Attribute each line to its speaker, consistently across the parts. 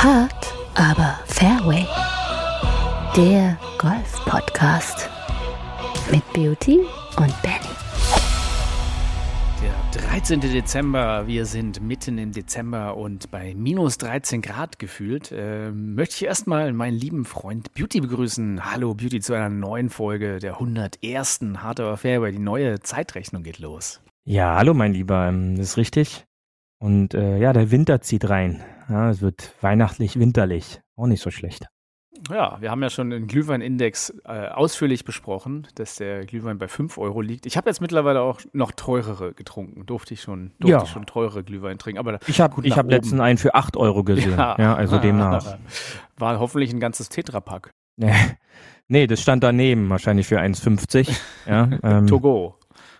Speaker 1: Hard, aber Fairway. Der Golf-Podcast mit Beauty und Benny.
Speaker 2: Der 13. Dezember, wir sind mitten im Dezember und bei minus 13 Grad gefühlt, äh, möchte ich erstmal meinen lieben Freund Beauty begrüßen. Hallo Beauty zu einer neuen Folge der 101. Hard aber Fairway. Die neue Zeitrechnung geht los.
Speaker 3: Ja, hallo mein Lieber, ähm, das ist richtig. Und äh, ja, der Winter zieht rein. Ja, es wird weihnachtlich, winterlich. Auch nicht so schlecht.
Speaker 2: Ja, wir haben ja schon den Glühweinindex äh, ausführlich besprochen, dass der Glühwein bei 5 Euro liegt. Ich habe jetzt mittlerweile auch noch teurere getrunken. Durfte ich schon, durfte
Speaker 3: Ja.
Speaker 2: ich schon teurere Glühwein trinken. Aber
Speaker 3: Ich habe hab letztens einen für 8 Euro gesehen. Ja, also demnach.
Speaker 2: War hoffentlich ein ganzes Tetrapack.
Speaker 3: nee, das stand daneben, wahrscheinlich für 1,50. Ja, ähm,
Speaker 2: Togo.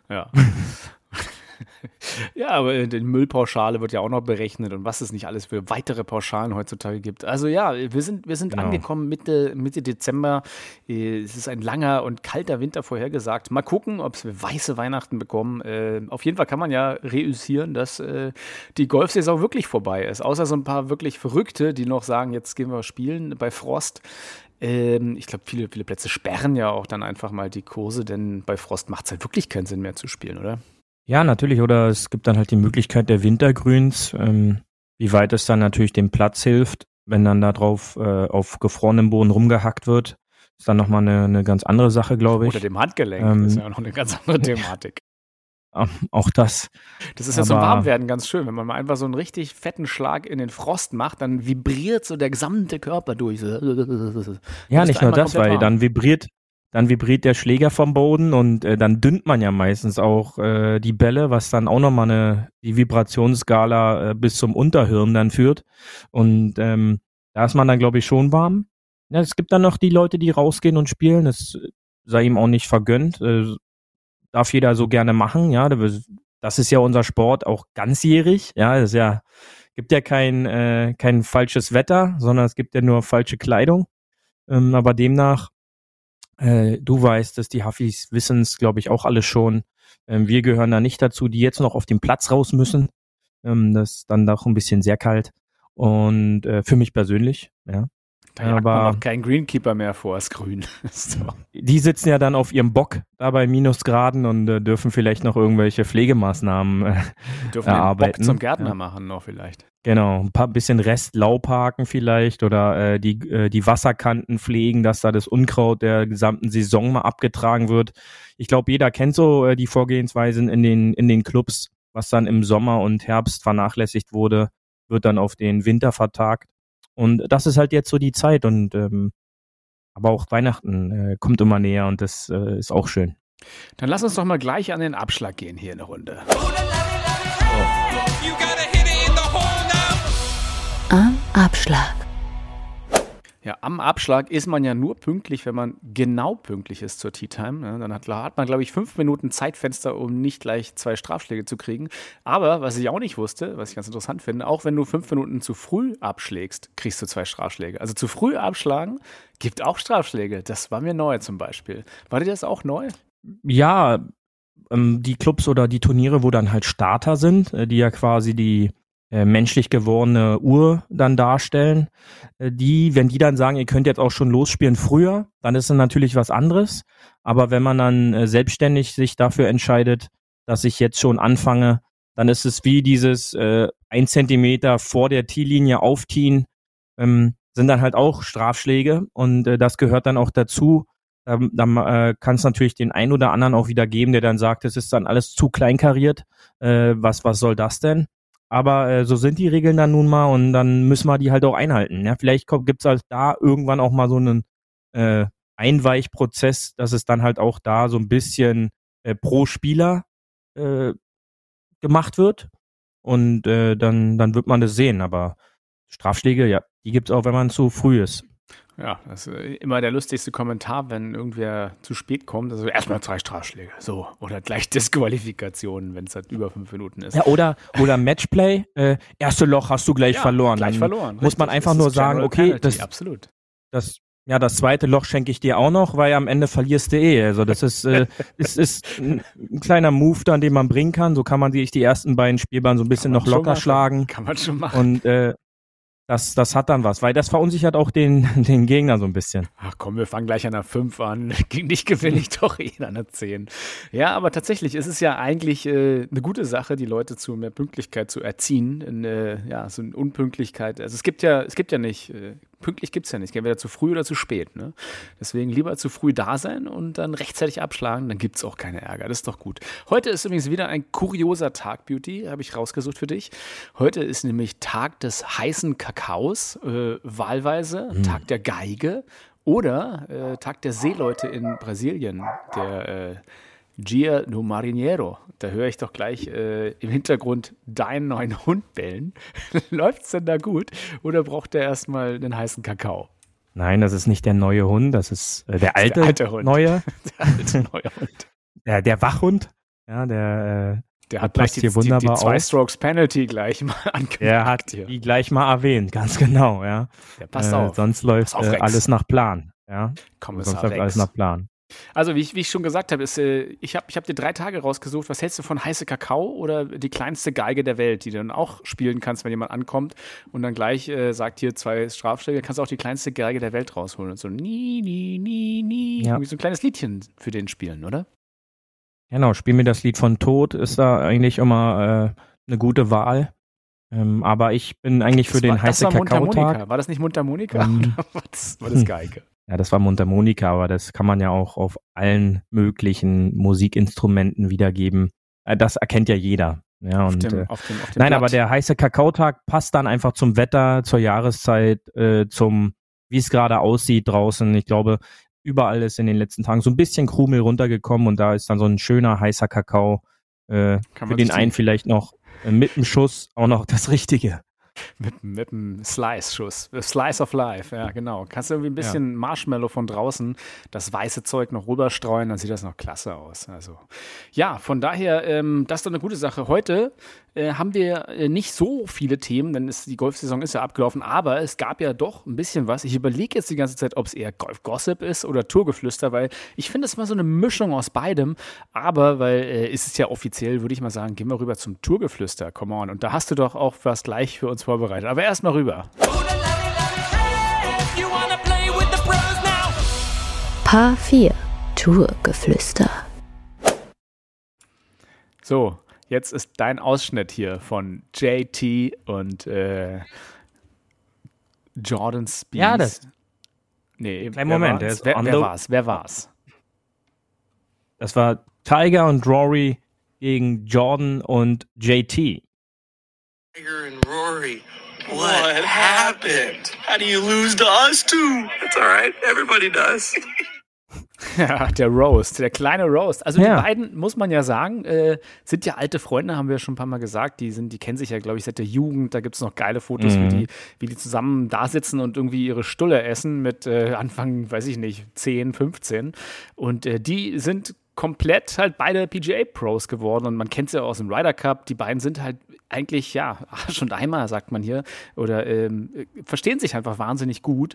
Speaker 2: Ja. ja, aber die Müllpauschale wird ja auch noch berechnet und was es nicht alles für weitere Pauschalen heutzutage gibt. Also ja, wir sind, wir sind
Speaker 3: Genau.
Speaker 2: angekommen Mitte, Mitte Dezember. Äh, Es ist ein langer und kalter Winter vorhergesagt. Mal gucken, ob wir weiße Weihnachten bekommen. Äh, Auf jeden Fall kann man ja reüssieren, dass äh, die Golfsaison wirklich vorbei ist. Außer so ein paar wirklich Verrückte, die noch sagen, jetzt gehen wir spielen bei Frost. Ähm, ich glaube, viele, viele Plätze sperren ja auch dann einfach mal die Kurse, denn bei Frost macht es halt wirklich keinen Sinn mehr zu spielen, oder?
Speaker 3: Ja, natürlich. Oder es gibt dann halt die Möglichkeit der Wintergrüns, ähm, wie weit es dann natürlich dem Platz hilft, wenn dann da drauf äh, auf gefrorenem Boden rumgehackt wird. Ist dann nochmal eine, eine ganz andere Sache, glaube ich.
Speaker 2: Oder dem Handgelenk.
Speaker 3: Ähm,
Speaker 2: das ist ja noch eine ganz andere Thematik.
Speaker 3: Auch das.
Speaker 2: Das ist ja so warm werden ganz schön. Wenn man mal einfach so einen richtig fetten Schlag in den Frost macht, dann vibriert so der gesamte Körper durch.
Speaker 3: Ja, nicht nur das, weil
Speaker 2: warm.
Speaker 3: dann vibriert, dann vibriert der Schläger vom Boden und äh, dann dünnt man ja meistens auch äh, die Bälle, was dann auch nochmal eine, die Vibrationsskala äh, bis zum Unterhirn dann führt. Und ähm, da ist man dann, glaube ich, schon warm. Ja, es gibt dann noch die Leute, die rausgehen und spielen. Das sei ihm auch nicht vergönnt. Äh, darf jeder so gerne machen, ja. Das ist ja unser Sport auch ganzjährig. Ja, das ist ja, gibt ja kein, äh, kein falsches Wetter, sondern es gibt ja nur falsche Kleidung. Ähm, aber demnach, äh, du weißt es, die Huffis wissen es, glaube ich, auch alle schon. Ähm, wir gehören da nicht dazu, die jetzt noch auf den Platz raus müssen. Ähm, das ist dann doch ein bisschen sehr kalt. Und äh, für mich persönlich, ja.
Speaker 2: Da
Speaker 3: aber-
Speaker 2: auch keinen Greenkeeper mehr vor, ist grün. so.
Speaker 3: Die sitzen ja dann auf ihrem Bock da bei Minusgraden und äh, dürfen vielleicht noch irgendwelche Pflegemaßnahmen äh,
Speaker 2: dürfen den Bock
Speaker 3: erarbeiten.
Speaker 2: zum Gärtner
Speaker 3: Ja.
Speaker 2: machen noch vielleicht.
Speaker 3: Genau, ein paar bisschen Rest Laubhaken vielleicht oder äh, die, äh, die Wasserkanten pflegen, dass da das Unkraut der gesamten Saison mal abgetragen wird. Ich glaube, jeder kennt so äh, die Vorgehensweisen in den, in den Clubs, was dann im Sommer und Herbst vernachlässigt wurde, wird dann auf den Winter vertagt. Und das ist halt jetzt so die Zeit und ähm, aber auch Weihnachten äh, kommt immer näher und das äh, ist auch schön.
Speaker 2: Dann lass uns doch mal gleich an den Abschlag gehen hier in der Runde.
Speaker 4: You
Speaker 1: Abschlag.
Speaker 2: Ja, am Abschlag ist man ja nur pünktlich, wenn man genau pünktlich ist zur Tea Time. Ja, dann hat, hat man, glaube ich, fünf Minuten Zeitfenster, um nicht gleich zwei Strafschläge zu kriegen. Aber was ich auch nicht wusste, was ich ganz interessant finde, auch wenn du fünf Minuten zu früh abschlägst, kriegst du zwei Strafschläge. Also zu früh abschlagen gibt auch Strafschläge. Das war mir neu zum Beispiel. War dir das auch neu?
Speaker 3: Ja, ähm, die Clubs oder die Turniere, wo dann halt Starter sind, äh, die ja quasi die äh, menschlich gewordene Uhr dann darstellen, äh, die, wenn die dann sagen, ihr könnt jetzt auch schon losspielen früher, dann ist es natürlich was anderes. Aber wenn man dann äh, selbstständig sich dafür entscheidet, dass ich jetzt schon anfange, dann ist es wie dieses äh, ein Zentimeter vor der T-Linie aufziehen, ähm, sind dann halt auch Strafschläge und äh, das gehört dann auch dazu. Ähm, dann äh, kann es natürlich den einen oder anderen auch wieder geben, der dann sagt, es ist dann alles zu kleinkariert. Äh, was, was soll das denn? Aber äh, so sind die Regeln dann nun mal und dann müssen wir die halt auch einhalten. Ja? Vielleicht kommt, gibt's halt da irgendwann auch mal so einen äh, Einweichprozess, dass es dann halt auch da so ein bisschen äh, pro Spieler äh, gemacht wird. Und äh, dann, dann wird man das sehen. Aber Strafschläge, ja, die gibt's auch, wenn man zu früh ist.
Speaker 2: Ja, das ist äh, immer der lustigste Kommentar, wenn irgendwer zu spät kommt. Also erstmal zwei Strafschläge. So. Oder gleich Disqualifikation, wenn es halt über fünf Minuten ist.
Speaker 3: Ja, oder, oder Matchplay, äh, erste Loch hast du gleich
Speaker 2: Ja,
Speaker 3: verloren.
Speaker 2: Gleich verloren.
Speaker 3: Muss man einfach nur sagen, okay,
Speaker 2: Penalty,
Speaker 3: das,
Speaker 2: absolut.
Speaker 3: das, ja, das zweite Loch schenke ich dir auch noch, weil am Ende verlierst du eh. Also das ist, äh, ist, ist ein, ein kleiner Move dann, den man bringen kann. So kann man sich die ersten beiden Spielbahnen so ein bisschen noch locker schlagen.
Speaker 2: Kann man schon machen.
Speaker 3: Und äh, das, das hat dann was, weil das verunsichert auch den, den Gegner so ein bisschen.
Speaker 2: Ach komm, wir fangen gleich an der 5 an. Gegen dich gewinne ich doch eh an der 10. Ja, aber tatsächlich ist es ja eigentlich äh, eine gute Sache, die Leute zu mehr Pünktlichkeit zu erziehen. In, äh, ja, so eine Unpünktlichkeit. Also es gibt ja, es gibt ja nicht, äh, pünktlich gibt es ja nicht. Entweder zu früh oder zu spät. Ne? Deswegen lieber zu früh da sein und dann rechtzeitig abschlagen, dann gibt es auch keine Ärger. Das ist doch gut. Heute ist übrigens wieder ein kurioser Tag, Beauty, habe ich rausgesucht für dich. Heute ist nämlich Tag des heißen Kakaos, äh, wahlweise, Tag der Geige oder äh, Tag der Seeleute in Brasilien, der äh, Dia do Marinheiro. Da höre ich doch gleich äh, im Hintergrund deinen neuen Hund bellen. Läuft's denn da gut oder braucht der erstmal einen heißen Kakao?
Speaker 3: Nein, das ist nicht der neue Hund, das ist äh, der alte,
Speaker 2: alte Hund.
Speaker 3: neue,
Speaker 2: Der alte neue Hund.
Speaker 3: der, der Wachhund. Ja, der,
Speaker 2: Der
Speaker 3: Das
Speaker 2: hat gleich die,
Speaker 3: hier
Speaker 2: die, die
Speaker 3: wunderbar
Speaker 2: zwei. Strokes Penalty gleich mal
Speaker 3: äh,
Speaker 2: angemerkt.
Speaker 3: der hat
Speaker 2: hier.
Speaker 3: die gleich mal erwähnt, ganz genau, ja.
Speaker 2: Der passt
Speaker 3: äh,
Speaker 2: auf.
Speaker 3: Sonst läuft
Speaker 2: auf,
Speaker 3: äh, alles nach Plan, ja.
Speaker 2: Kommissar
Speaker 3: sonst läuft
Speaker 2: Rex.
Speaker 3: alles nach Plan.
Speaker 2: Also, wie ich, wie ich schon gesagt habe, ist, äh, ich habe ich hab dir drei Tage rausgesucht. Was hältst du von heiße Kakao oder die kleinste Geige der Welt, die du dann auch spielen kannst, wenn jemand ankommt und dann gleich äh, sagt hier zwei Strafschläge, kannst du auch die kleinste Geige der Welt rausholen und so nie, nie, nie, nie.
Speaker 3: Ja.
Speaker 2: Irgendwie so ein kleines Liedchen für den spielen, oder?
Speaker 3: Genau, Spiel mir das Lied von Tod ist da eigentlich immer äh, eine gute Wahl. Ähm, aber ich bin eigentlich für
Speaker 2: Das
Speaker 3: den
Speaker 2: war, das
Speaker 3: heiße
Speaker 2: war
Speaker 3: Kakaotag.
Speaker 2: War das nicht Mundharmonika?
Speaker 3: Ähm,
Speaker 2: oder war das, war das. Geige?
Speaker 3: Ja, das war Mundharmonika, aber das kann man ja auch auf allen möglichen Musikinstrumenten wiedergeben. Äh, das erkennt ja jeder. Ja,
Speaker 2: Auf
Speaker 3: und,
Speaker 2: dem,
Speaker 3: äh,
Speaker 2: auf dem, auf dem
Speaker 3: nein,
Speaker 2: Blatt.
Speaker 3: aber der heiße Kakaotag passt dann einfach zum Wetter, zur Jahreszeit, äh, zum, wie es gerade aussieht draußen. Ich glaube, überall ist in den letzten Tagen so ein bisschen Krumel runtergekommen und da ist dann so ein schöner heißer Kakao äh, für den einen vielleicht noch äh, mit dem Schuss auch noch das Richtige.
Speaker 2: Mit, mit einem Slice-Schuss. Slice of Life, ja, genau. Kannst du irgendwie ein bisschen Marshmallow von draußen, das weiße Zeug noch rüberstreuen, dann sieht das noch klasse aus. Also, ja, von daher, ähm, das ist doch eine gute Sache. Heute äh, haben wir äh, nicht so viele Themen, denn es, die Golfsaison ist ja abgelaufen, aber es gab ja doch ein bisschen was. Ich überlege jetzt die ganze Zeit, ob es eher Golf-Gossip ist oder Tourgeflüster, weil ich finde es mal so eine Mischung aus beidem. Aber, weil äh, ist es ja offiziell, würde ich mal sagen, gehen wir rüber zum Tourgeflüster. Come on. Und da hast du doch auch was gleich für uns vorbereitet. Aber erstmal rüber.
Speaker 1: Paar 4 Tourgeflüster.
Speaker 2: So, jetzt ist dein Ausschnitt hier von JT und äh, Jordan Speed.
Speaker 3: Ja, das-
Speaker 2: Nee,
Speaker 3: Kleinen
Speaker 2: wer
Speaker 3: Moment,
Speaker 2: war's? wer, wer war's? Wer war's?
Speaker 3: Das war Tiger und Rory gegen Jordan und JT.
Speaker 5: Tiger and Rory. What, happened? How do you lose to us two? That's all right. Everybody does.
Speaker 2: Ja, der Roast, der kleine Roast. Also
Speaker 3: Ja.
Speaker 2: die beiden, muss man ja sagen, äh, sind ja alte Freunde, haben wir schon ein paar Mal gesagt. Die, sind, die kennen sich ja, glaube ich, seit der Jugend. Da gibt es noch geile Fotos,
Speaker 3: Mhm.
Speaker 2: wie, die, wie die zusammen da sitzen und irgendwie ihre Stulle essen mit äh, Anfang, weiß ich nicht, 10, 15. Und äh, die sind komplett halt beide PGA-Pros geworden und man kennt sie ja aus dem Ryder Cup. Die beiden sind halt eigentlich, ja, schon einmal, sagt man hier, oder ähm, äh, verstehen sich einfach wahnsinnig gut.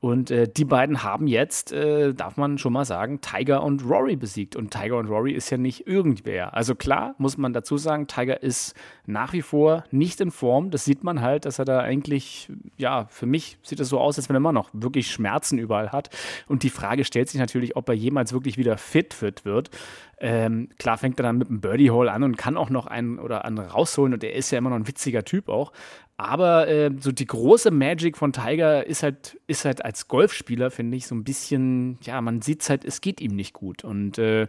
Speaker 2: Und äh, die beiden haben jetzt, äh, darf man schon mal sagen, Tiger und Rory besiegt. Und Tiger und Rory ist ja nicht irgendwer. Also klar, muss man dazu sagen, Tiger ist nach wie vor nicht in Form. Das sieht man halt, dass er da eigentlich, ja, für mich sieht es so aus, als wenn er immer noch wirklich Schmerzen überall hat. Und die Frage stellt sich natürlich, ob er jemals wirklich wieder fit wird. Ähm, klar fängt er dann mit einem Birdie Hole an und kann auch noch einen oder anderen rausholen und er ist ja immer noch ein witziger Typ auch. Aber äh, so die große Magic von Tiger ist halt, ist halt als Golfspieler, finde ich, so ein bisschen, ja, man sieht halt, es geht ihm nicht gut. Und äh,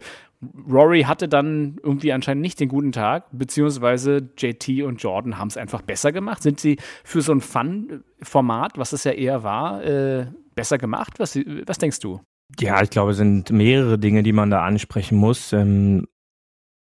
Speaker 2: Rory hatte dann irgendwie anscheinend nicht den guten Tag, beziehungsweise JT und Jordan haben es einfach besser gemacht. Sind sie für so ein Fun-Format, was es ja eher war, äh, besser gemacht? Was, was denkst du?
Speaker 3: Ja, ich glaube, es sind mehrere Dinge, die man da ansprechen muss. Ähm,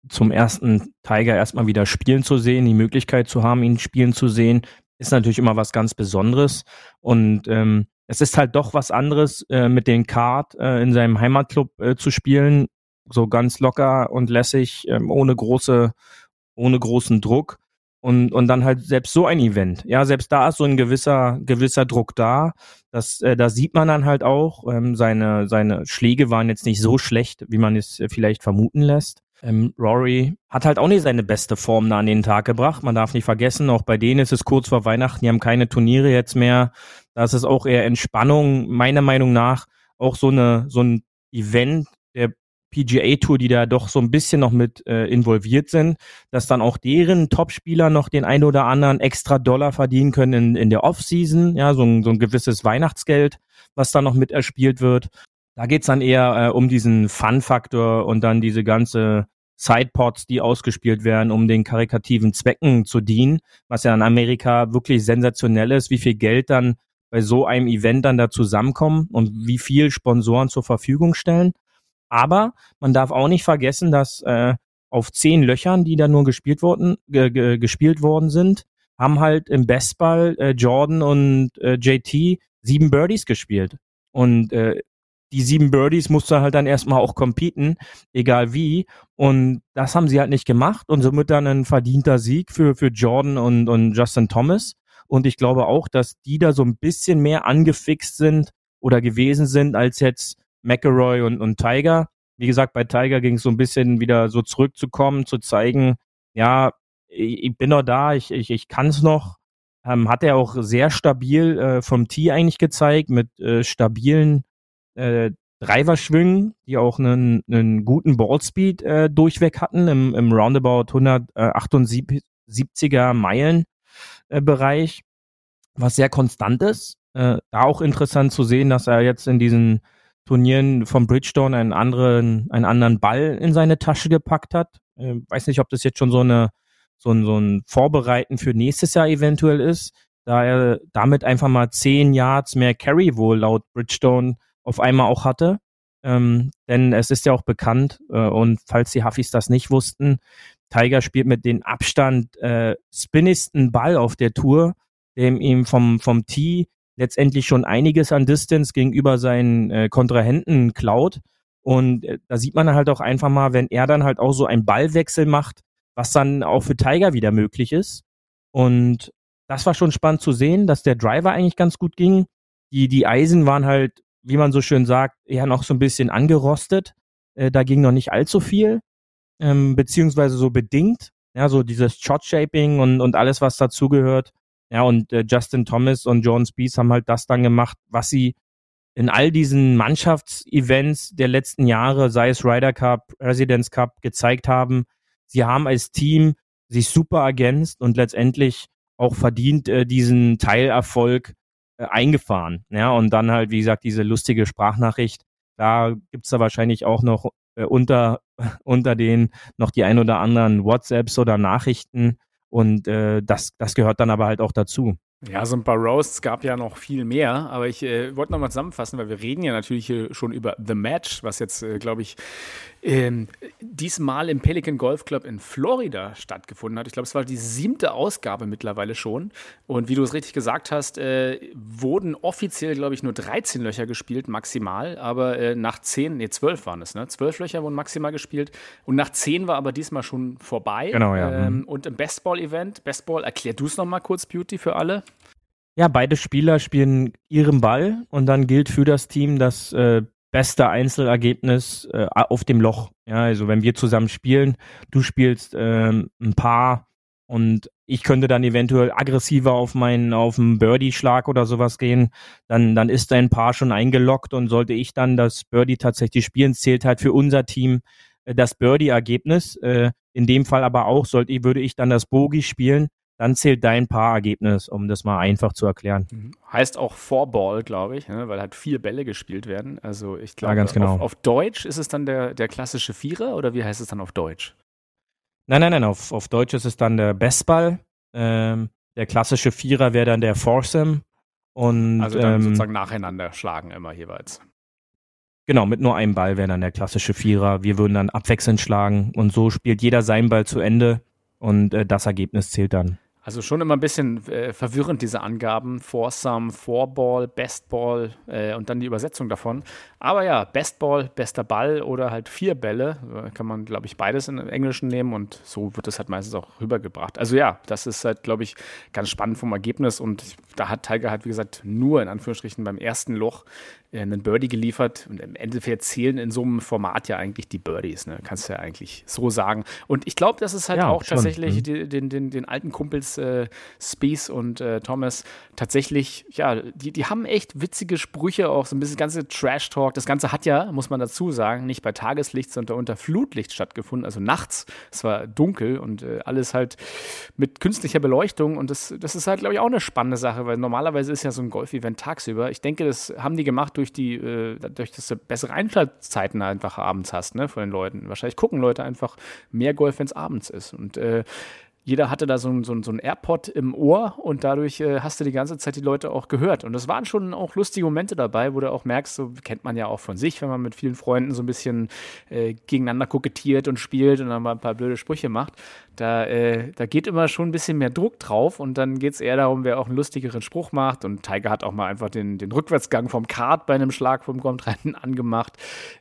Speaker 3: zum ersten Tiger erstmal wieder spielen zu sehen, die Möglichkeit zu haben, ihn spielen zu sehen, ist natürlich immer was ganz Besonderes. Und ähm, es ist halt doch was anderes, äh, mit den Card äh, in seinem Heimatclub äh, zu spielen, so ganz locker und lässig, ähm, ohne große, ohne großen Druck. Und, und dann halt selbst so ein Event. Ja, selbst da ist so ein gewisser, gewisser Druck da. Das, äh, da sieht man dann halt auch, ähm, seine, seine Schläge waren jetzt nicht so schlecht, wie man es vielleicht vermuten lässt. Ähm, Rory hat halt auch nicht seine beste Form da an den Tag gebracht. Man darf nicht vergessen, auch bei denen ist es kurz vor Weihnachten, die haben keine Turniere jetzt mehr. Da ist es auch eher Entspannung, meiner Meinung nach. Auch so eine, so ein Event der PGA Tour, die da doch so ein bisschen noch mit äh, involviert sind, dass dann auch deren Topspieler noch den ein oder anderen extra Dollar verdienen können in, in der Offseason, ja, so ein, so ein gewisses Weihnachtsgeld, was dann noch mit erspielt wird. Da geht's dann eher äh, um diesen Fun-Faktor und dann diese ganze Sidepods, die ausgespielt werden, um den karikativen Zwecken zu dienen, was ja in Amerika wirklich sensationell ist, wie viel Geld dann bei so einem Event dann da zusammenkommen und wie viel Sponsoren zur Verfügung stellen. Aber man darf auch nicht vergessen, dass äh, auf zehn Löchern, die da nur gespielt worden, ge, gespielt worden sind, haben halt im Bestball äh, Jordan und äh, JT sieben Birdies gespielt. Und äh, die sieben Birdies musste halt dann erstmal auch competen, egal wie. Und das haben sie halt nicht gemacht und somit dann ein verdienter Sieg für, für Jordan und, und Justin Thomas. Und ich glaube auch, dass die da so ein bisschen mehr angefixt sind oder gewesen sind als jetzt McElroy und, und Tiger. Wie gesagt, bei Tiger ging es so ein bisschen wieder so zurückzukommen, zu zeigen, ja, ich, ich bin noch da, ich, ich, ich kann es noch. Ähm, hat er auch sehr stabil äh, vom Tee eigentlich gezeigt, mit äh, stabilen äh, Driver-Schwüngen, die auch einen, einen guten Ballspeed äh, durchweg hatten im, im Roundabout 178er Meilen äh, Bereich, was sehr konstant ist. Äh, da auch interessant zu sehen, dass er jetzt in diesen Turnieren vom Bridgestone einen anderen, einen anderen Ball in seine Tasche gepackt hat. Äh, weiß nicht, ob das jetzt schon so eine so ein, so ein Vorbereiten für nächstes Jahr eventuell ist, da er damit einfach mal zehn Yards mehr Carry wohl laut Bridgestone auf einmal auch hatte. Ähm, denn es ist ja auch bekannt, äh, und falls die Huffis das nicht wussten, Tiger spielt mit den Abstand äh, spinnigsten Ball auf der Tour, dem ihm vom, vom Tee letztendlich schon einiges an Distance gegenüber seinen äh, Kontrahenten klaut. Und äh, da sieht man halt auch einfach mal, wenn er dann halt auch so einen Ballwechsel macht, was dann auch für Tiger wieder möglich ist. Und das war schon spannend zu sehen, dass der Driver eigentlich ganz gut ging. Die, die Eisen waren halt wie man so schön sagt, eher noch so ein bisschen angerostet. Äh, da ging noch nicht allzu viel, ähm, beziehungsweise so bedingt. Ja, so dieses Shot-Shaping und, und alles, was dazugehört. Ja, und äh, Justin Thomas und John Spees haben halt das dann gemacht, was sie in all diesen Mannschaftsevents der letzten Jahre, sei es Ryder Cup, Residence Cup, gezeigt haben. Sie haben als Team sich super ergänzt und letztendlich auch verdient äh, diesen Teilerfolg äh, eingefahren. Ja, und dann halt, wie gesagt, diese lustige Sprachnachricht. Da gibt's da wahrscheinlich auch noch äh, unter, unter denen noch die ein oder anderen WhatsApps oder Nachrichten. Und äh, das, das gehört dann aber halt auch dazu.
Speaker 2: Ja, so ein paar Roasts gab ja noch viel mehr, aber ich äh, wollte nochmal zusammenfassen, weil wir reden ja natürlich schon über The Match, was jetzt, äh, glaube ich, ähm, diesmal im Pelican Golf Club in Florida stattgefunden hat. Ich glaube, es war die siebte Ausgabe mittlerweile schon. Und wie du es richtig gesagt hast, äh, wurden offiziell, glaube ich, nur 13 Löcher gespielt, maximal. Aber äh, nach 10, nee, 12 waren es, ne? 12 Löcher wurden maximal gespielt. Und nach 10 war aber diesmal schon vorbei.
Speaker 3: Genau, ja.
Speaker 2: Ähm,
Speaker 3: Mhm.
Speaker 2: und im Bestball-Event, Bestball, erklär du es nochmal kurz, Beauty, für alle.
Speaker 3: Ja, beide Spieler spielen ihren Ball und dann gilt für das Team das äh, beste Einzelergebnis äh, auf dem Loch. Ja, also wenn wir zusammen spielen, du spielst ähm, ein Paar und ich könnte dann eventuell aggressiver auf meinen auf einen Birdie-Schlag oder sowas gehen, dann dann ist dein Paar schon eingeloggt und sollte ich dann das Birdie tatsächlich spielen, zählt halt für unser Team äh, das Birdie-Ergebnis. Äh, in dem Fall aber auch sollte würde ich dann das Bogey spielen, dann zählt dein Paarergebnis, um das mal einfach zu erklären.
Speaker 2: Heißt auch Four-Ball, glaube ich, ne? weil halt vier Bälle gespielt werden. Also ich glaube,
Speaker 3: ganz genau.
Speaker 2: auf, auf Deutsch ist es dann der, der klassische Vierer oder wie heißt es dann auf Deutsch?
Speaker 3: Nein, nein, nein, auf, auf Deutsch ist es dann der Bestball. Ähm, der klassische Vierer wäre dann der Foursome. Und
Speaker 2: Also dann
Speaker 3: ähm,
Speaker 2: sozusagen nacheinander schlagen immer jeweils.
Speaker 3: genau, mit nur einem Ball wäre dann der klassische Vierer. Wir würden dann abwechselnd schlagen und so spielt jeder seinen Ball zu Ende und äh, das Ergebnis zählt dann.
Speaker 2: Also schon immer ein bisschen äh, verwirrend, diese Angaben. Foursome, Fourball, Bestball äh, und dann die Übersetzung davon. Aber ja, Bestball, bester Ball oder halt vier Bälle. Äh, kann man, glaube ich, beides im Englischen nehmen und so wird das halt meistens auch rübergebracht. Also ja, das ist halt, glaube ich, ganz spannend vom Ergebnis und da hat Tiger halt, wie gesagt, nur in Anführungsstrichen beim ersten Loch äh, einen Birdie geliefert und im Endeffekt zählen in so einem Format ja eigentlich die Birdies, ne? kannst du ja eigentlich so sagen. Und ich glaube, das ist halt
Speaker 3: Ja,
Speaker 2: auch
Speaker 3: schon.
Speaker 2: tatsächlich
Speaker 3: Mhm.
Speaker 2: den, den, den alten Kumpels äh, Spies und äh, Thomas tatsächlich, ja, die, die haben echt witzige Sprüche, auch so ein bisschen ganze Trash-Talk. Das Ganze hat ja, muss man dazu sagen, nicht bei Tageslicht, sondern unter Flutlicht stattgefunden, also nachts. Es war dunkel und äh, alles halt mit künstlicher Beleuchtung und das, das ist halt, glaube ich, auch eine spannende Sache, weil normalerweise ist ja so ein Golf-Event tagsüber. Ich denke, das haben die gemacht durch die, äh, dadurch, dass du bessere Einschaltzeiten einfach abends hast, ne, von den Leuten. Wahrscheinlich gucken Leute einfach mehr Golf, wenn es abends ist. Und äh, jeder hatte da so ein, so ein, so ein AirPod im Ohr und dadurch äh, hast du die ganze Zeit die Leute auch gehört. Und das waren schon auch lustige Momente dabei, wo du auch merkst, so kennt man ja auch von sich, wenn man mit vielen Freunden so ein bisschen äh, gegeneinander kokettiert und spielt und dann mal ein paar blöde Sprüche macht. Da, äh, da geht immer schon ein bisschen mehr Druck drauf und dann geht es eher darum, wer auch einen lustigeren Spruch macht. Und Tiger hat auch mal einfach den, den Rückwärtsgang vom Kart bei einem Schlag vom Kontranten angemacht.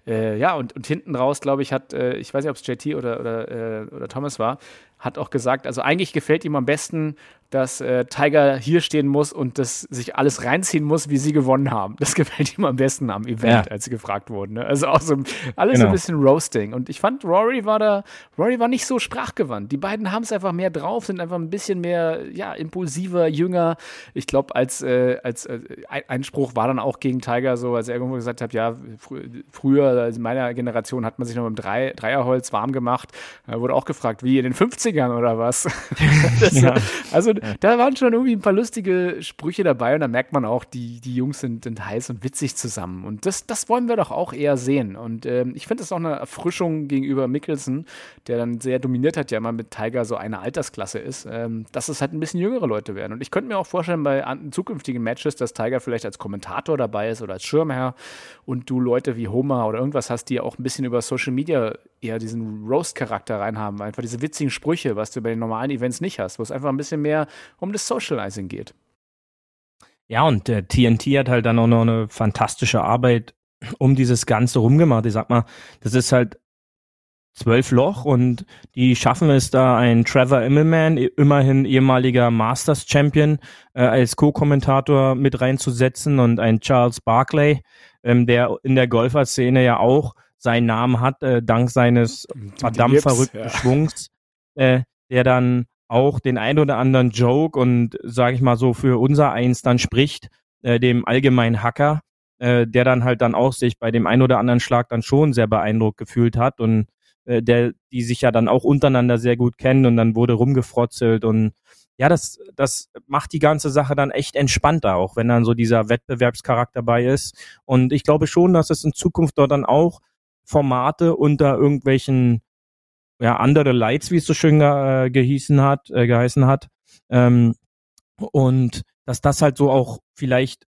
Speaker 2: Äh, ja, und, und hinten raus, glaube ich, hat, äh, ich weiß nicht, ob es JT oder, oder, äh, oder Thomas war, hat auch gesagt, also eigentlich gefällt ihm am besten, dass äh, Tiger hier stehen muss und das sich alles reinziehen muss, wie sie gewonnen haben. Das gefällt ihm am besten am Event,
Speaker 3: Ja.
Speaker 2: als sie gefragt wurden. Ne? Also auch so alles so
Speaker 3: Genau.
Speaker 2: ein bisschen Roasting. Und ich fand, Rory war da, Rory war nicht so sprachgewandt. Die beiden haben es einfach mehr drauf, sind einfach ein bisschen mehr, ja, impulsiver, jünger. Ich glaube, als, äh, als äh, ein ein Spruch war dann auch gegen Tiger so, als er irgendwo gesagt hat, ja, fr früher, also in meiner Generation hat man sich noch mit dem Drei Dreierholz warm gemacht. Da wurde auch gefragt, wie in den 50ern oder was? das,
Speaker 3: Ja.
Speaker 2: Also da waren schon irgendwie ein paar lustige Sprüche dabei und da merkt man auch, die, die Jungs sind, sind heiß und witzig zusammen. Und das, das wollen wir doch auch eher sehen. Und ähm, ich finde das auch eine Erfrischung gegenüber Mickelson, der dann sehr dominiert hat, ja immer mit Tiger so eine Altersklasse ist, ähm, dass es halt ein bisschen jüngere Leute werden. Und ich könnte mir auch vorstellen, bei zukünftigen Matches, dass Tiger vielleicht als Kommentator dabei ist oder als Schirmherr und du Leute wie Homer oder irgendwas hast, die auch ein bisschen über Social Media eher diesen Roast-Charakter reinhaben. Einfach diese witzigen Sprüche, was du bei den normalen Events nicht hast, wo es einfach ein bisschen mehr um das Socializing geht.
Speaker 3: Ja, und der TNT hat halt dann auch noch eine fantastische Arbeit um dieses Ganze rumgemacht. Ich sag mal, das ist halt zwölf Loch und die schaffen es da, einen Trevor Immelman, immerhin ehemaliger Masters Champion, äh, als Co-Kommentator mit reinzusetzen und ein Charles Barkley, ähm, der in der Golferszene ja auch seinen Namen hat, äh, dank seines verdammt verrückten
Speaker 2: ja.
Speaker 3: Schwungs, äh, der dann auch den ein oder anderen Joke und sage ich mal so für unser Eins dann spricht, äh, dem allgemeinen Hacker, äh, der dann halt dann auch sich bei dem ein oder anderen Schlag dann schon sehr beeindruckt gefühlt hat und äh, der, die sich ja dann auch untereinander sehr gut kennen und dann wurde rumgefrotzelt und ja, das, das macht die ganze Sache dann echt entspannter, auch wenn dann so dieser Wettbewerbscharakter bei ist. Und ich glaube schon, dass es in Zukunft dort dann auch Formate unter irgendwelchen ja, andere Lights, wie es so schön äh, gehießen hat, äh, geheißen hat. Ähm, und dass das halt so auch vielleicht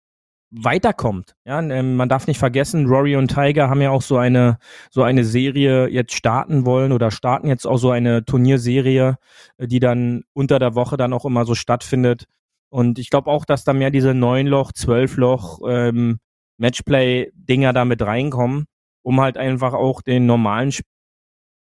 Speaker 3: weiterkommt. Ja, ähm, man darf nicht vergessen, Rory und Tiger haben ja auch so eine so eine Serie jetzt starten wollen oder starten jetzt auch so eine Turnierserie, äh, die dann unter der Woche dann auch immer so stattfindet. Und ich glaube auch, dass da mehr diese neun Loch, zwölf Loch ähm, Matchplay-Dinger da mit reinkommen, um halt einfach auch den normalen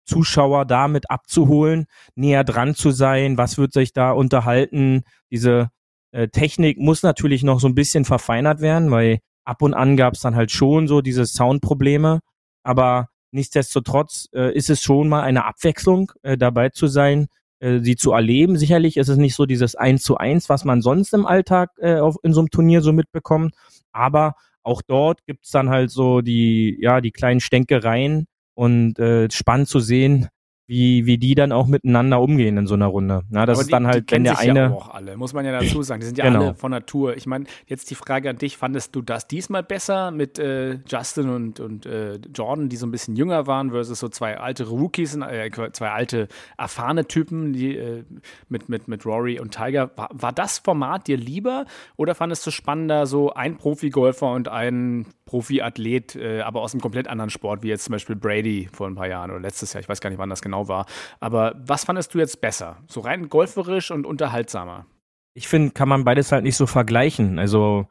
Speaker 3: Zuschauer damit abzuholen, näher dran zu sein, was wird sich da unterhalten. Diese äh, Technik muss natürlich noch so ein bisschen verfeinert werden, weil ab und an gab es dann halt schon so diese Soundprobleme, aber nichtsdestotrotz äh, ist es schon mal eine Abwechslung, äh, dabei zu sein, äh, sie zu erleben. Sicherlich ist es nicht so dieses Eins zu eins, was man sonst im Alltag äh, auf, in so einem Turnier so mitbekommt, aber auch dort gibt's dann halt so die, ja, die kleinen Stänkereien und äh, spannend zu sehen, wie, wie die dann auch miteinander umgehen in so einer Runde. Na, das
Speaker 2: Aber
Speaker 3: ist
Speaker 2: die-
Speaker 3: dann halt, wenn der
Speaker 2: sich ja
Speaker 3: eine.
Speaker 2: auch alle, muss man ja dazu sagen. Die sind ja
Speaker 3: Genau.
Speaker 2: alle von Natur. Ich meine, jetzt die Frage an dich: Fandest du das diesmal besser mit äh, Justin und, und äh, Jordan, die so ein bisschen jünger waren, versus so zwei alte Rookies, äh, zwei alte erfahrene Typen, die äh, mit, mit, mit Rory und Tiger? War, war das Format dir lieber oder fandest du spannender, so ein Profi-Golfer und ein Profiathlet, äh, aber aus einem komplett anderen Sport, wie jetzt zum Beispiel Brady vor ein paar Jahren oder letztes Jahr. Ich weiß gar nicht, wann das genau war. Aber was fandest du jetzt besser? So rein golferisch und unterhaltsamer?
Speaker 3: Ich finde, kann man beides halt nicht so vergleichen. Also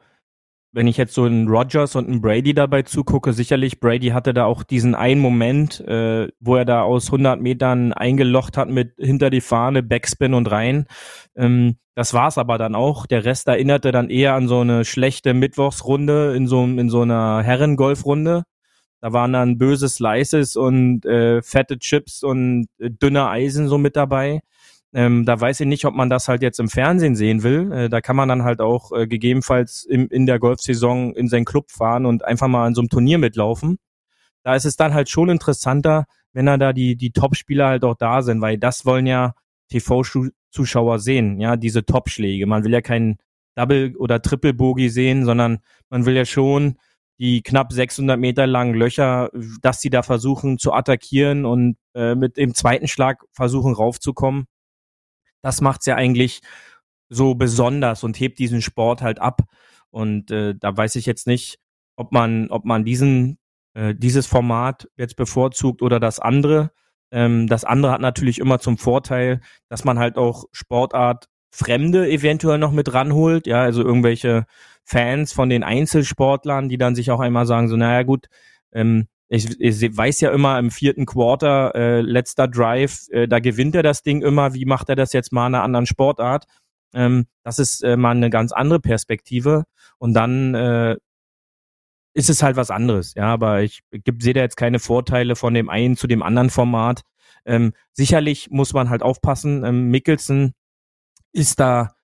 Speaker 3: wenn ich jetzt so einen Rogers und einen Brady dabei zugucke, sicherlich Brady hatte da auch diesen einen Moment, äh, wo er da aus 100 Metern eingelocht hat mit hinter die Fahne, Backspin und rein. Ähm, das war's aber dann auch. Der Rest erinnerte dann eher an so eine schlechte Mittwochsrunde in so, in so einer Herrengolfrunde. Da waren dann böse Slices und äh, fette Chips und äh, dünne Eisen so mit dabei. Ähm, da weiß ich nicht, ob man das halt jetzt im Fernsehen sehen will. Äh, da kann man dann halt auch äh, gegebenenfalls im, in der Golfsaison in seinen Club fahren und einfach mal an so einem Turnier mitlaufen. Da ist es dann halt schon interessanter, wenn da, da die, die Top-Spieler halt auch da sind, weil das wollen ja TV-Zuschauer sehen, ja, diese Top-Schläge. Man will ja keinen Double- oder Triple-Bogey sehen, sondern man will ja schon die knapp 600 Meter langen Löcher, dass sie da versuchen zu attackieren und äh, mit dem zweiten Schlag versuchen raufzukommen das macht's ja eigentlich so besonders und hebt diesen Sport halt ab. Und äh, da weiß ich jetzt nicht, ob man, ob man diesen, äh, dieses Format jetzt bevorzugt oder das andere. Ähm, das andere hat natürlich immer zum Vorteil, dass man halt auch Sportart Fremde eventuell noch mit ranholt, ja, also irgendwelche Fans von den Einzelsportlern, die dann sich auch einmal sagen, so, naja gut, ähm, ich, ich weiß ja immer im vierten Quarter, äh, letzter Drive, äh, da gewinnt er das Ding immer. Wie macht er das jetzt mal in einer anderen Sportart? Ähm, das ist äh, mal eine ganz andere Perspektive. Und dann äh, ist es halt was anderes. Ja, aber ich sehe da jetzt keine Vorteile von dem einen zu dem anderen Format. Ähm, sicherlich muss man halt aufpassen. Ähm, Mickelson ist da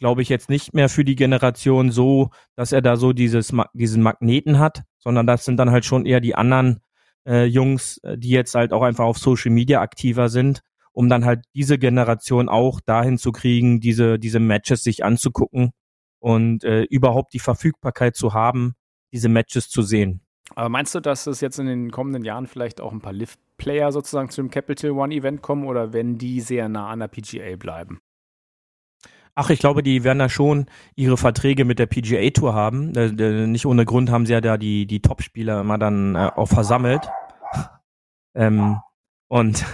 Speaker 3: glaube ich, jetzt nicht mehr für die Generation so, dass er da so dieses, diesen Magneten hat, sondern das sind dann halt schon eher die anderen äh, Jungs, äh, die jetzt halt auch einfach auf Social Media aktiver sind, um dann halt diese Generation auch dahin zu kriegen, diese, diese Matches sich anzugucken und äh, überhaupt die Verfügbarkeit zu haben, diese Matches zu sehen.
Speaker 2: Aber meinst du, dass es jetzt in den kommenden Jahren vielleicht auch ein paar Lift-Player sozusagen zu dem Capital One Event kommen oder wenn die sehr nah an der PGA bleiben?
Speaker 3: Ach, ich glaube, die werden da schon ihre Verträge mit der PGA Tour haben. Äh, nicht ohne Grund haben sie ja da die, die Top-Spieler immer dann äh, auch versammelt. Ähm, und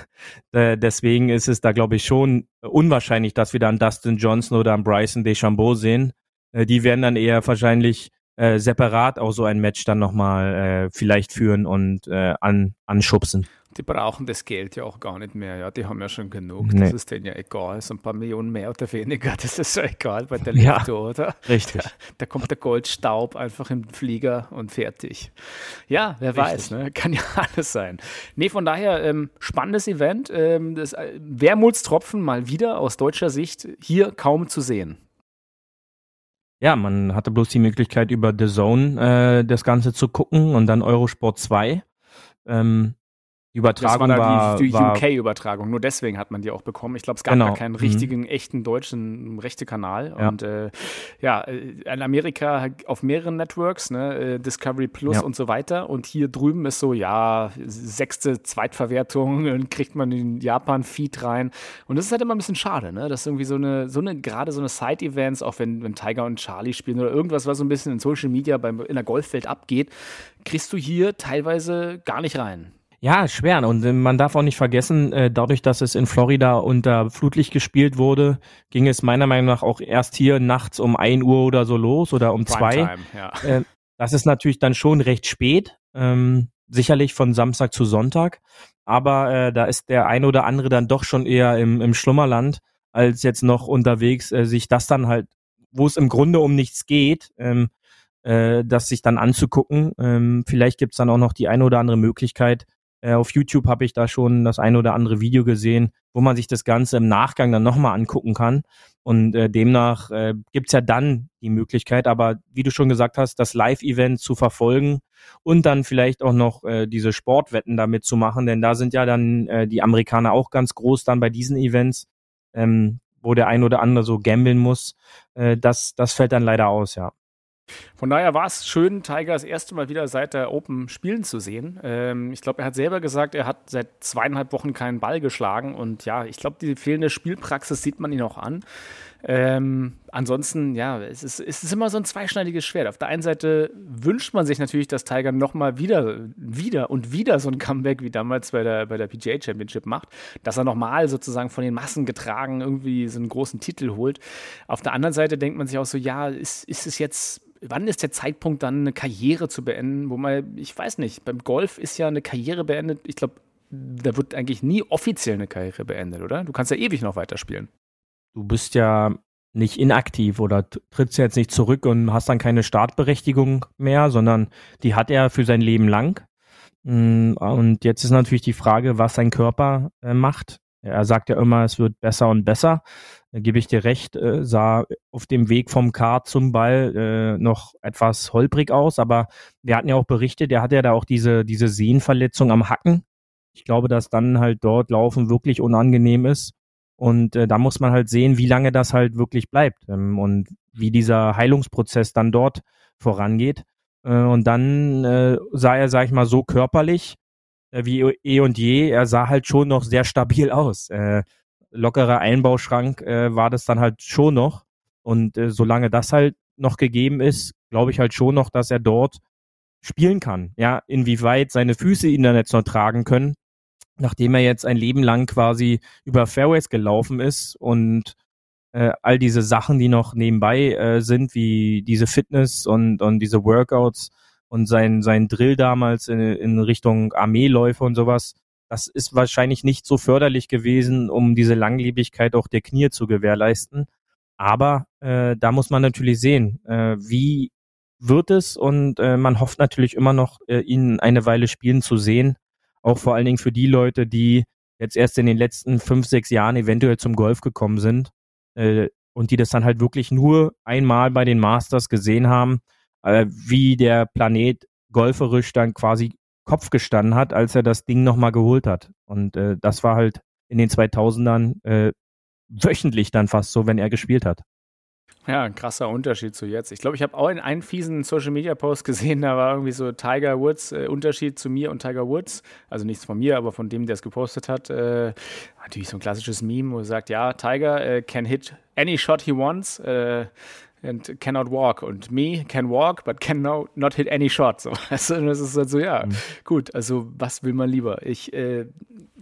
Speaker 3: äh, deswegen ist es da, glaube ich, schon unwahrscheinlich, dass wir dann Dustin Johnson oder einen Bryson DeChambeau sehen. Äh, die werden dann eher wahrscheinlich äh, separat auch so ein Match dann nochmal äh, vielleicht führen und äh, an, anschubsen.
Speaker 2: Die brauchen das Geld ja auch gar nicht mehr, ja. Die haben ja schon genug. Nee. Das ist denen ja egal. So ein paar Millionen mehr oder weniger, das ist so egal bei der
Speaker 3: ja,
Speaker 2: Lifto, oder?
Speaker 3: Richtig.
Speaker 2: Da, da, kommt der Goldstaub einfach im Flieger und fertig. Ja, wer richtig. weiß, ne? Kann ja alles sein. Nee, von daher, ähm, spannendes Event. Ähm, das äh, Wermutstropfen mal wieder aus deutscher Sicht hier kaum zu sehen.
Speaker 3: Ja, man hatte bloß die Möglichkeit, über The Zone äh, das Ganze zu gucken und dann Eurosport 2. Ähm, die Übertragung
Speaker 2: das
Speaker 3: war,
Speaker 2: die, die UK-Übertragung. Nur deswegen hat man die auch bekommen. Ich glaube, es gab
Speaker 3: Genau.
Speaker 2: gar keinen
Speaker 3: Mhm.
Speaker 2: richtigen, echten deutschen Rechte-Kanal.
Speaker 3: Ja.
Speaker 2: Und äh, ja, äh, in Amerika auf mehreren Networks, ne, äh, Discovery Plus
Speaker 3: Ja.
Speaker 2: und so weiter. Und hier drüben ist so, ja, sechste Zweitverwertung, dann kriegt man den Japan-Feed rein. Und das ist halt immer ein bisschen schade, ne? Dass irgendwie so eine, so eine, gerade so eine Side-Events, auch wenn, wenn Tiger und Charlie spielen oder irgendwas, was so ein bisschen in Social Media beim, in der Golfwelt abgeht, kriegst du hier teilweise gar nicht rein.
Speaker 3: Ja, schwer. Und äh, man darf auch nicht vergessen, äh, dadurch, dass es in Florida unter Flutlicht gespielt wurde, ging es meiner Meinung nach auch erst hier nachts um 1 Uhr oder so los oder um zwei.
Speaker 2: Primetime, ja.
Speaker 3: Äh, das ist natürlich dann schon recht spät, ähm, sicherlich von Samstag zu Sonntag. Aber äh, da ist der ein oder andere dann doch schon eher im, im Schlummerland, als jetzt noch unterwegs, äh, sich das dann halt, wo es im Grunde um nichts geht, ähm, äh, das sich dann anzugucken. Ähm, vielleicht gibt's dann auch noch die eine oder andere Möglichkeit, äh, auf YouTube habe ich da schon das eine oder andere Video gesehen, wo man sich das Ganze im Nachgang dann nochmal angucken kann. Und äh, demnach äh, gibt's ja dann die Möglichkeit, aber wie du schon gesagt hast, das Live-Event zu verfolgen und dann vielleicht auch noch äh, diese Sportwetten damit zu machen, denn da sind ja dann äh, die Amerikaner auch ganz groß dann bei diesen Events, ähm, wo der ein oder andere so gambeln muss. Äh, das, das fällt dann leider aus, ja.
Speaker 2: Von daher war es schön, Tiger das erste Mal wieder seit der Open spielen zu sehen. Ähm, ich glaube, er hat selber gesagt, er hat seit zweieinhalb Wochen keinen Ball geschlagen. Und ja, ich glaube, die fehlende Spielpraxis sieht man ihn auch an. Ähm, ansonsten, ja, es ist, es ist immer so ein zweischneidiges Schwert. Auf der einen Seite wünscht man sich natürlich, dass Tiger nochmal wieder, wieder und wieder so ein Comeback wie damals bei der, bei der PGA Championship macht, dass er nochmal sozusagen von den Massen getragen irgendwie so einen großen Titel holt. Auf der anderen Seite denkt man sich auch so, ja, ist, ist es jetzt wann ist der Zeitpunkt dann eine Karriere zu beenden? Wo man, ich weiß nicht, beim Golf ist ja eine Karriere beendet. Ich glaube, da wird eigentlich nie offiziell eine Karriere beendet, oder? Du kannst ja ewig noch weiterspielen.
Speaker 3: Du bist ja nicht inaktiv oder trittst jetzt nicht zurück und hast dann keine Startberechtigung mehr, sondern die hat er für sein Leben lang. Mm, und jetzt ist natürlich die Frage, was sein Körper äh, macht. Er sagt ja immer, es wird besser und besser. Da gebe ich dir recht, äh, sah auf dem Weg vom Kart zum Ball äh, noch etwas holprig aus, aber wir hatten ja auch berichtet, der hatte ja da auch diese, diese Sehnenverletzung am Hacken. Ich glaube, dass dann halt dort Laufen wirklich unangenehm ist. Und äh, da muss man halt sehen, wie lange das halt wirklich bleibt ähm, und wie dieser Heilungsprozess dann dort vorangeht. Äh, und dann äh, sah er, sag ich mal, so körperlich äh, wie eh und je. Er sah halt schon noch sehr stabil aus. Äh, lockerer Einbauschrank äh, war das dann halt schon noch. Und äh, solange das halt noch gegeben ist, glaube ich halt schon noch, dass er dort spielen kann. Ja, inwieweit seine Füße ihn dann jetzt noch tragen können, nachdem er jetzt ein Leben lang quasi über Fairways gelaufen ist und äh, all diese Sachen, die noch nebenbei äh, sind, wie diese Fitness und, und diese Workouts und sein, sein Drill damals in, in Richtung Armeeläufe und sowas, das ist wahrscheinlich nicht so förderlich gewesen, um diese Langlebigkeit auch der Knie zu gewährleisten. Aber äh, da muss man natürlich sehen, äh, wie wird es und äh, man hofft natürlich immer noch, äh, ihn eine Weile spielen zu sehen. Auch vor allen Dingen für die Leute, die jetzt erst in den letzten fünf, sechs Jahren eventuell zum Golf gekommen sind äh, und die das dann halt wirklich nur einmal bei den Masters gesehen haben, äh, wie der Planet golferisch dann quasi Kopf gestanden hat, als er das Ding nochmal geholt hat. Und äh, das war halt in den 2000ern äh, wöchentlich dann fast so, wenn er gespielt hat.
Speaker 2: Ja, ein krasser Unterschied zu jetzt. Ich glaube, ich habe auch in einen fiesen Social Media Post gesehen, da war irgendwie so Tiger Woods, äh, Unterschied zu mir und Tiger Woods. Also nichts von mir, aber von dem, der es gepostet hat. Äh, natürlich so ein klassisches Meme, wo er sagt, ja, Tiger äh, can hit any shot he wants. Äh, and cannot walk. Und me can walk, but can no, not hit any shot. So. Also das ist halt so, ja, mhm. gut, also was will man lieber? Ich, äh,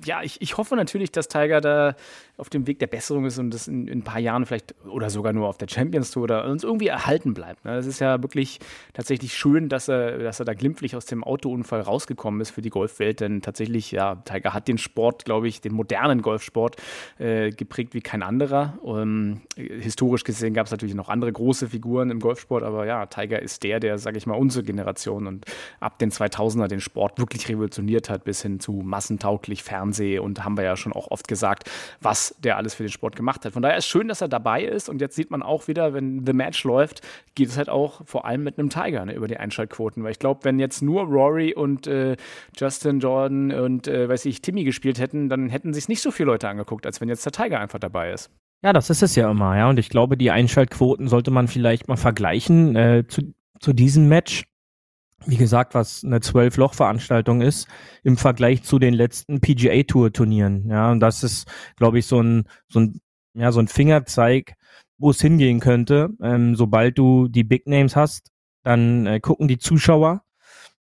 Speaker 2: ja, ich, ich hoffe natürlich, dass Tiger da auf dem Weg der Besserung ist und das in, in, ein paar Jahren vielleicht oder sogar nur auf der Champions Tour oder uns irgendwie erhalten bleibt. Ne? Das ist ja wirklich tatsächlich schön, dass er, dass er da glimpflich aus dem Autounfall rausgekommen ist für die Golfwelt, denn tatsächlich, ja, Tiger hat den Sport, glaube ich, den modernen Golfsport äh, geprägt wie kein anderer. Um, ähm, historisch gesehen gab es natürlich noch andere große Figuren im Golfsport, aber ja, Tiger ist der, der, sage ich mal, unsere Generation und ab den 2000er den Sport wirklich revolutioniert hat, bis hin zu massentauglich Fernseh und haben wir ja schon auch oft gesagt, was der alles für den Sport gemacht hat. Von daher ist schön, dass er dabei ist und jetzt sieht man auch wieder, wenn The Match läuft, geht es halt auch vor allem mit einem Tiger ne, über die Einschaltquoten, weil ich glaube, wenn jetzt nur Rory und äh, Justin Jordan und äh, weiß ich Timmy gespielt hätten, dann hätten sich nicht so viele Leute angeguckt, als wenn jetzt der Tiger einfach dabei ist.
Speaker 3: Ja, das ist es ja immer, ja. Und ich glaube, die Einschaltquoten sollte man vielleicht mal vergleichen äh, zu, zu diesem Match wie gesagt, was eine Zwölf-Loch-Veranstaltung ist, im Vergleich zu den letzten PGA-Tour-Turnieren. Ja, und das ist, glaube ich, so ein, so ein, ja, so ein Fingerzeig, wo es hingehen könnte. Ähm, sobald du die Big Names hast, dann äh, gucken die Zuschauer.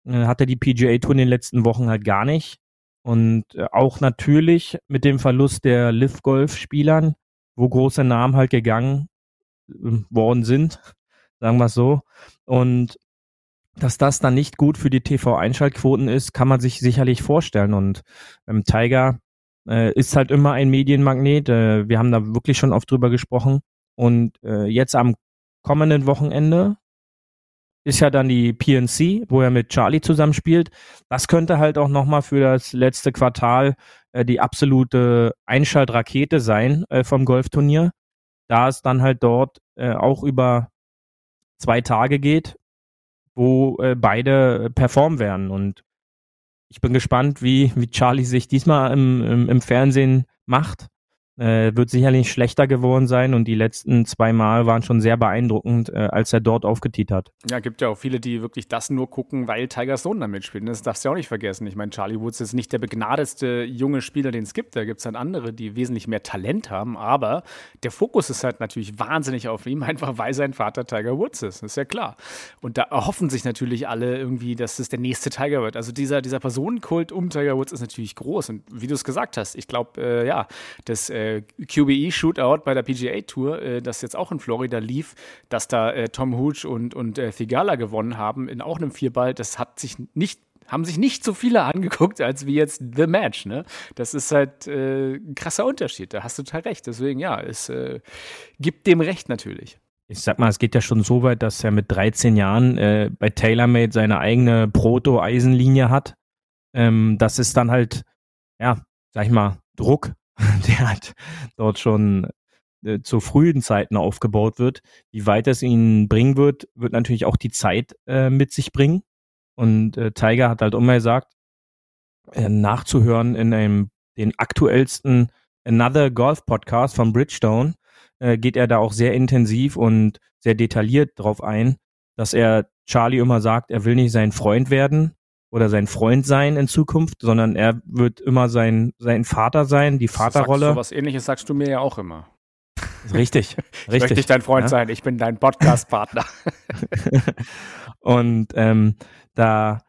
Speaker 3: Äh, hatte die PGA-Tour in den letzten Wochen halt gar nicht. Und äh, auch natürlich mit dem Verlust der Live-Golf-Spielern, wo große Namen halt gegangen äh, worden sind, sagen wir es so. Und dass das dann nicht gut für die TV-Einschaltquoten ist, kann man sich sicherlich vorstellen. Und ähm, Tiger äh, ist halt immer ein Medienmagnet. Äh, wir haben da wirklich schon oft drüber gesprochen. Und äh, jetzt am kommenden Wochenende ist ja dann die PNC, wo er mit Charlie zusammenspielt. Das könnte halt auch nochmal für das letzte Quartal äh, die absolute Einschaltrakete sein äh, vom Golfturnier, da es dann halt dort äh, auch über zwei Tage geht wo äh, beide performen werden. Und ich bin gespannt, wie, wie Charlie sich diesmal im, im, im Fernsehen macht. Äh, wird sicherlich schlechter geworden sein und die letzten zwei Mal waren schon sehr beeindruckend, äh, als er dort aufgetiet hat.
Speaker 2: Ja, gibt ja auch viele, die wirklich das nur gucken, weil Tiger Stone da mitspielt. Das darfst du ja auch nicht vergessen. Ich meine, Charlie Woods ist nicht der begnadeste junge Spieler, den es gibt. Da gibt es dann andere, die wesentlich mehr Talent haben. Aber der Fokus ist halt natürlich wahnsinnig auf ihm, einfach weil sein Vater Tiger Woods ist. Das ist ja klar. Und da erhoffen sich natürlich alle irgendwie, dass es der nächste Tiger wird. Also dieser, dieser Personenkult um Tiger Woods ist natürlich groß. Und wie du es gesagt hast, ich glaube, äh, ja, das äh, QBE-Shootout bei der PGA Tour, äh, das jetzt auch in Florida lief, dass da äh, Tom Hooch und, und äh, Thigala gewonnen haben in auch einem Vierball, das hat sich nicht haben sich nicht so viele angeguckt, als wie jetzt The Match. Ne? Das ist halt äh, ein krasser Unterschied. Da hast du total recht. Deswegen, ja, es äh, gibt dem recht natürlich.
Speaker 3: Ich sag mal, es geht ja schon so weit, dass er mit 13 Jahren äh, bei TaylorMade seine eigene Proto-Eisenlinie hat. Ähm, das ist dann halt, ja, sag ich mal, Druck, der hat dort schon äh, zu frühen Zeiten aufgebaut wird. Wie weit es ihn bringen wird, wird natürlich auch die Zeit äh, mit sich bringen. Und äh, Tiger hat halt immer gesagt, äh, nachzuhören in einem den aktuellsten Another Golf Podcast von Bridgestone äh, geht er da auch sehr intensiv und sehr detailliert drauf ein, dass er Charlie immer sagt, er will nicht sein Freund werden oder sein Freund sein in Zukunft, sondern er wird immer sein, sein Vater sein, die Vaterrolle.
Speaker 2: So was ähnliches sagst du mir ja auch immer.
Speaker 3: Richtig,
Speaker 2: Ich möchte
Speaker 3: richtig.
Speaker 2: nicht dein Freund
Speaker 3: ja?
Speaker 2: sein, ich bin dein Podcast-Partner.
Speaker 3: Und ähm, da,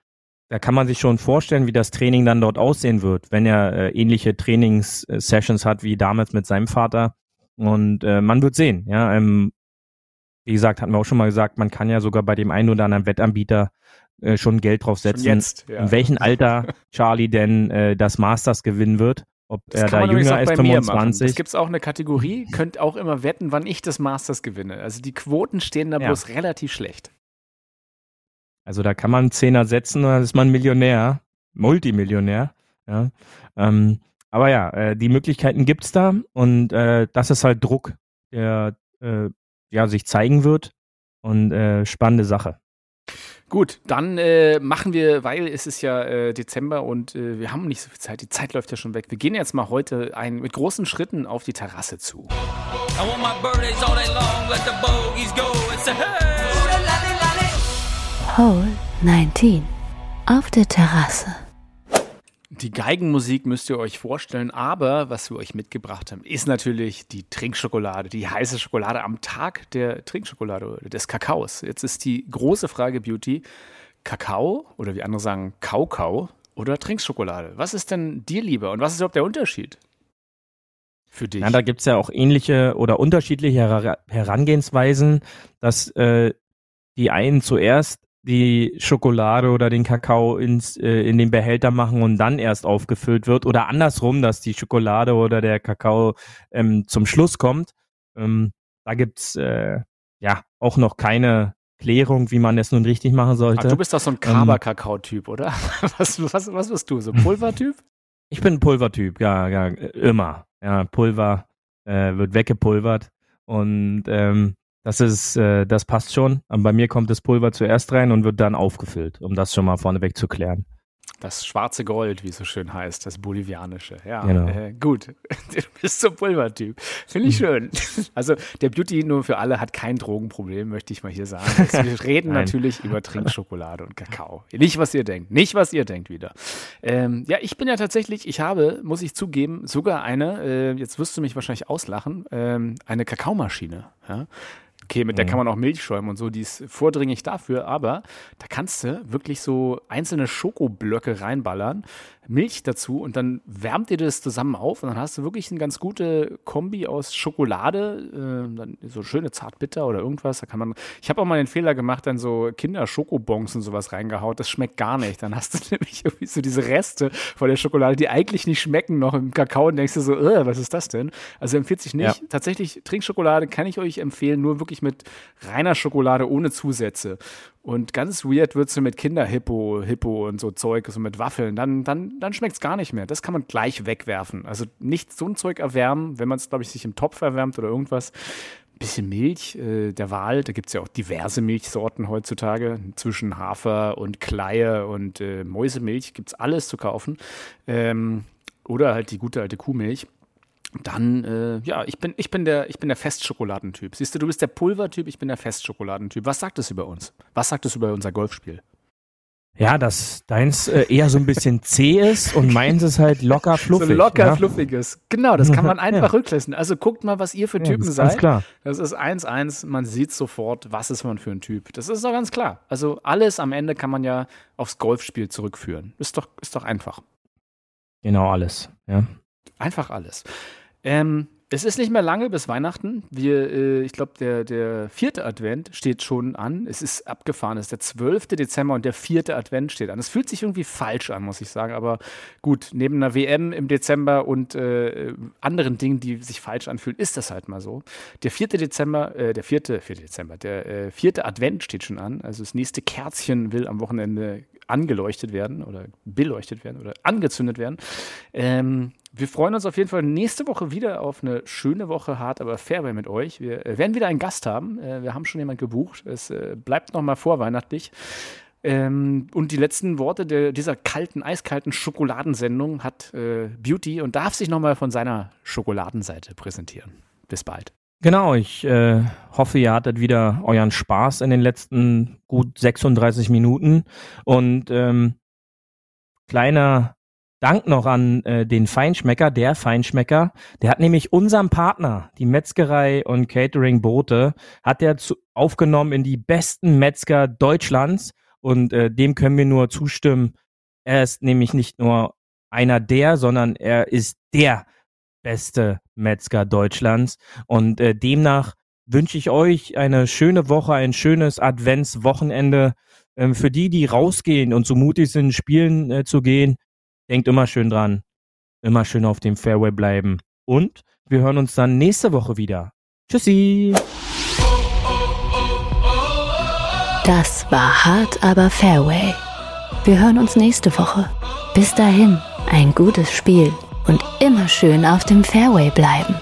Speaker 3: da kann man sich schon vorstellen, wie das Training dann dort aussehen wird, wenn er äh, ähnliche Trainings-Sessions hat wie damals mit seinem Vater. Und äh, man wird sehen. Ja, ähm, wie gesagt, hatten wir auch schon mal gesagt, man kann ja sogar bei dem einen oder anderen Wettanbieter äh, schon Geld drauf setzen,
Speaker 2: jetzt, ja.
Speaker 3: in welchem Alter Charlie denn äh, das Masters gewinnen wird. Ob
Speaker 2: Das
Speaker 3: er da jünger ist,
Speaker 2: bei mir machen.
Speaker 3: 25.
Speaker 2: Es gibt auch eine Kategorie, könnt auch immer wetten, wann ich das Masters gewinne. Also die Quoten stehen da
Speaker 3: Ja.
Speaker 2: bloß relativ schlecht.
Speaker 3: Also da kann man einen Zehner setzen und dann ist man Millionär, Multimillionär. Ja. Ähm, aber ja, äh, die Möglichkeiten gibt's da und äh, das ist halt Druck, der äh, ja, sich zeigen wird und äh, spannende Sache.
Speaker 2: Gut, dann äh, machen wir, weil es ist ja äh, Dezember und äh, wir haben nicht so viel Zeit, die Zeit läuft ja schon weg. Wir gehen jetzt mal heute ein, mit großen Schritten auf die Terrasse zu.
Speaker 4: I want my birthdays all day long, let the bogeys go and say, hey!
Speaker 1: Hole 19. Auf der Terrasse.
Speaker 2: Die Geigenmusik müsst ihr euch vorstellen, aber was wir euch mitgebracht haben, ist natürlich die Trinkschokolade, die heiße Schokolade am Tag der Trinkschokolade, oder des Kakaos. Jetzt ist die große Frage, Beauty, Kakao oder wie andere sagen, Kaukau oder Trinkschokolade? Was ist denn dir lieber und was ist überhaupt der Unterschied für dich?
Speaker 3: Ja, da gibt's ja auch ähnliche oder unterschiedliche Her Herangehensweisen, dass äh, die einen zuerst die Schokolade oder den Kakao ins, äh, in den Behälter machen und dann erst aufgefüllt wird oder andersrum, dass die Schokolade oder der Kakao ähm, zum Schluss kommt. Ähm, da gibt's äh, ja auch noch keine Klärung, wie man das nun richtig machen sollte.
Speaker 2: du bist doch so ein Kaba-Kakao-Typ, oder? Was, was, was bist du? So ein Pulvertyp?
Speaker 3: Ich bin ein Pulvertyp, ja, ja, immer. Ja, Pulver äh, wird weggepulvert und ähm, das ist, äh, das passt schon. Aber bei mir kommt das Pulver zuerst rein und wird dann aufgefüllt, um das schon mal vorneweg zu klären.
Speaker 2: Das schwarze Gold, wie es so schön heißt, das bolivianische. Ja,
Speaker 3: Genau.
Speaker 2: äh, gut. Du bist so ein Pulvertyp. Finde ich schön. Also der Beauty nur für alle hat kein Drogenproblem, möchte ich mal hier sagen. Also, wir reden natürlich über Trinkschokolade und Kakao. Nicht, was ihr denkt. Nicht, was ihr denkt wieder. Ähm, ja, ich bin ja tatsächlich, ich habe, muss ich zugeben, sogar eine, äh, jetzt wirst du mich wahrscheinlich auslachen, ähm, eine Kakaomaschine. Ja? Okay, mit der
Speaker 3: Mhm.
Speaker 2: kann man auch Milch schäumen und so, die ist vordringlich dafür, aber da kannst du wirklich so einzelne Schokoblöcke reinballern, Milch dazu und dann wärmt ihr das zusammen auf und dann hast du wirklich eine ganz gute Kombi aus Schokolade, äh, dann so schöne Zartbitter oder irgendwas. Da kann man, ich habe auch mal den Fehler gemacht, dann so Kinder-Schokobons und sowas reingehaut. Das schmeckt gar nicht. Dann hast du nämlich irgendwie so diese Reste von der Schokolade, die eigentlich nicht schmecken, noch im Kakao und denkst du so, äh, was ist das denn? Also empfiehlt sich nicht.
Speaker 3: Ja.
Speaker 2: Tatsächlich, Trinkschokolade kann ich euch empfehlen, nur wirklich mit reiner Schokolade ohne Zusätze. Und ganz weird wird sie mit Kinderhippo, Hippo und so Zeug, so mit Waffeln. Dann, dann, dann schmeckt es gar nicht mehr. Das kann man gleich wegwerfen. Also nicht so ein Zeug erwärmen, wenn man es, glaube ich, sich im Topf erwärmt oder irgendwas. Ein bisschen Milch äh, der Wahl. Da gibt es ja auch diverse Milchsorten heutzutage. Zwischen Hafer und Kleie und äh, Mäusemilch gibt es alles zu kaufen. Ähm, oder halt die gute alte Kuhmilch. Dann, äh, ja, ich bin, ich bin der, ich bin der Festschokoladentyp. Siehst du, du bist der Pulvertyp, ich bin der Festschokoladentyp. Was sagt es über uns? Was sagt es über unser Golfspiel?
Speaker 3: Ja, dass deins äh, eher so ein bisschen zäh ist und meins ist halt locker fluffig.
Speaker 2: So locker
Speaker 3: ja?
Speaker 2: fluffiges. Genau, das kann man einfach
Speaker 3: Ja.
Speaker 2: rücklassen. Also guckt mal, was ihr für
Speaker 3: Ja,
Speaker 2: Typen
Speaker 3: das
Speaker 2: seid.
Speaker 3: klar.
Speaker 2: Das ist 1-1, man sieht sofort, was ist man für ein Typ. Das ist doch ganz klar. Also alles am Ende kann man ja aufs Golfspiel zurückführen. Ist doch, ist doch einfach.
Speaker 3: Genau alles. Ja.
Speaker 2: Einfach alles. Ähm, es ist nicht mehr lange bis Weihnachten. Wir, äh, ich glaube, der, der vierte Advent steht schon an. Es ist abgefahren. Es ist der 12. Dezember und der vierte Advent steht an. Es fühlt sich irgendwie falsch an, muss ich sagen. Aber gut, neben einer WM im Dezember und äh, anderen Dingen, die sich falsch anfühlen, ist das halt mal so. Der vierte Dezember, äh, der vierte, vierte Dezember, der äh, vierte Advent steht schon an. Also das nächste Kerzchen will am Wochenende angeleuchtet werden oder beleuchtet werden oder angezündet werden. Ähm, wir freuen uns auf jeden Fall nächste Woche wieder auf eine schöne Woche hart, aber Fairway mit euch. Wir äh, werden wieder einen Gast haben. Äh, wir haben schon jemanden gebucht. Es äh, bleibt noch mal vorweihnachtlich. Ähm, und die letzten Worte der, dieser kalten, eiskalten Schokoladensendung hat äh, Beauty und darf sich noch mal von seiner Schokoladenseite präsentieren. Bis bald.
Speaker 3: Genau, ich äh, hoffe, ihr hattet wieder euren Spaß in den letzten gut 36 Minuten. Und ähm, kleiner Dank noch an äh, den Feinschmecker, der Feinschmecker. Der hat nämlich unserem Partner, die Metzgerei und Catering Boote, hat er zu, aufgenommen in die besten Metzger Deutschlands. Und äh, dem können wir nur zustimmen. Er ist nämlich nicht nur einer der, sondern er ist der beste Metzger Deutschlands. Und äh, demnach wünsche ich euch eine schöne Woche, ein schönes Adventswochenende. Ähm, für die, die rausgehen und so mutig sind, spielen äh, zu gehen, denkt immer schön dran. Immer schön auf dem Fairway bleiben. Und wir hören uns dann nächste Woche wieder. Tschüssi!
Speaker 1: Das war hart, aber Fairway. Wir hören uns nächste Woche. Bis dahin, ein gutes Spiel und immer schön auf dem Fairway bleiben.